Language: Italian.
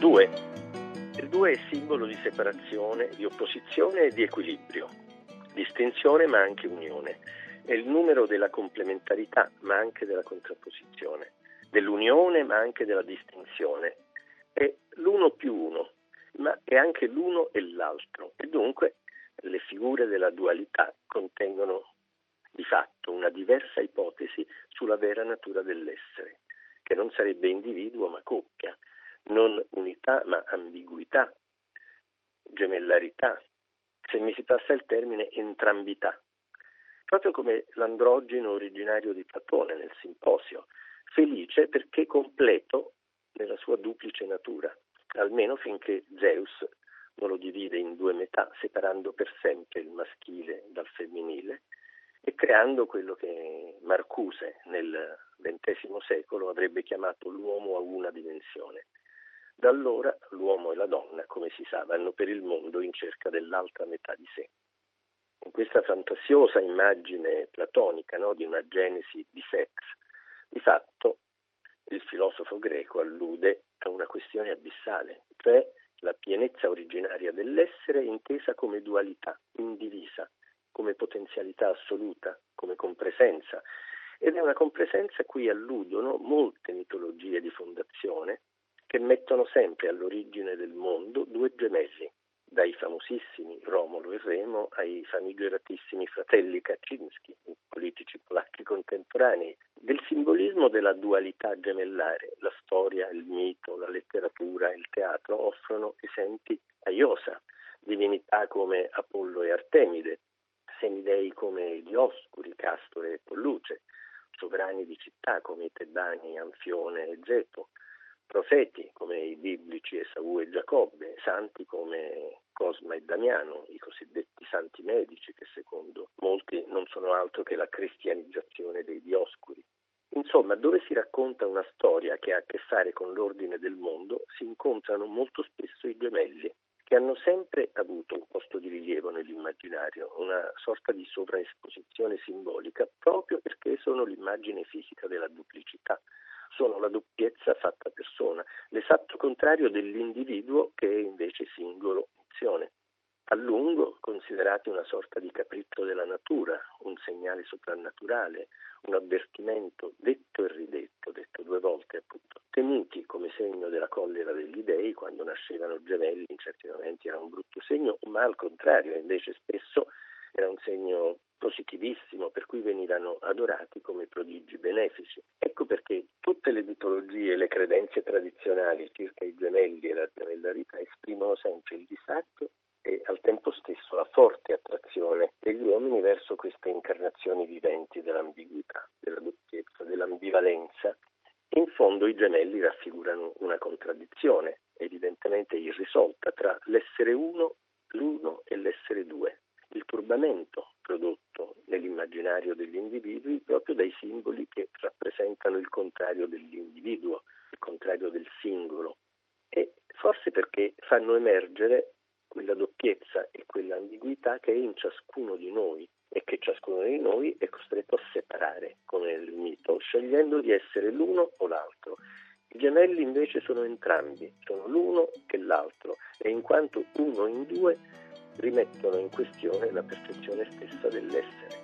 2. Il 2 è simbolo di separazione, di opposizione e di equilibrio, distinzione ma anche unione. È il numero della complementarità ma anche della contrapposizione, dell'unione ma anche della distinzione. È l'uno più uno, ma è anche l'uno e l'altro e dunque le figure della dualità contengono di fatto una diversa ipotesi sulla vera natura dell'essere, che non sarebbe individuo ma coppia, unità ma ambiguità, gemellarità, se mi si passa il termine entrambità, proprio come l'androgeno originario di Platone nel Simposio, felice perché completo nella sua duplice natura, almeno finché Zeus non lo divide in due metà, separando per sempre il maschile dal femminile e creando quello che Marcuse nel XX secolo avrebbe chiamato l'uomo a una dimensione. Da allora l'uomo e la donna, come si sa, vanno per il mondo in cerca dell'altra metà di sé. In questa fantasiosa immagine platonica no, di una genesi di sex, di fatto il filosofo greco allude a una questione abissale, cioè la pienezza originaria dell'essere intesa come dualità, indivisa, come potenzialità assoluta, come compresenza. Ed è una compresenza a cui alludono molte mitologie di fondazione che mettono sempre all'origine del mondo due gemelli, dai famosissimi Romolo e Remo ai famigeratissimi fratelli Kaczynski, politici polacchi contemporanei, del simbolismo della dualità gemellare, la storia, il mito, la letteratura, il teatro offrono esempi a Iosa, divinità come Apollo e Artemide, semidei come Dioscuri, Castore e Polluce, sovrani di città come i Tebani, Anfione e Zepo, profeti come i biblici Esau e Giacobbe, santi come Cosma e Damiano, i cosiddetti santi medici che secondo molti non sono altro che la cristianizzazione dei Dioscuri. Insomma, dove si racconta una storia che ha a che fare con l'ordine del mondo, si incontrano molto spesso i gemelli, che hanno sempre avuto un posto di rilievo nell'immaginario, una sorta di sovraesposizione simbolica, proprio perché sono l'immagine fisica della duplicità sono la doppiezza fatta persona, l'esatto contrario dell'individuo che è invece singolo azione. A lungo considerati una sorta di capriccio della natura, un segnale soprannaturale, un avvertimento detto e ridetto, detto due volte appunto, temuti come segno della collera degli dei quando nascevano gemelli in certi momenti era un brutto segno, ma al contrario invece spesso era un segno positivissimo per cui venivano adorati come prodigi benefici. Ecco perché tutte le mitologie e le credenze tradizionali circa i gemelli e la gemellarità esprimono sempre il disagio e al tempo stesso la forte attrazione degli uomini verso queste incarnazioni viventi dell'ambiguità, della doppiezza, dell'ambivalenza. In fondo i gemelli raffigurano una contraddizione evidentemente irrisolta tra l'essere uno, l'uno e l'essere due turbamento prodotto nell'immaginario degli individui proprio dai simboli che rappresentano il contrario dell'individuo, il contrario del singolo e forse perché fanno emergere quella doppiezza e quella ambiguità che è in ciascuno di noi e che ciascuno di noi è costretto a separare, come nel mito, scegliendo di essere l'uno o l'altro. I gemelli invece sono entrambi, sono l'uno e l'altro e in quanto uno in due rimettono in questione la perfezione stessa dell'essere.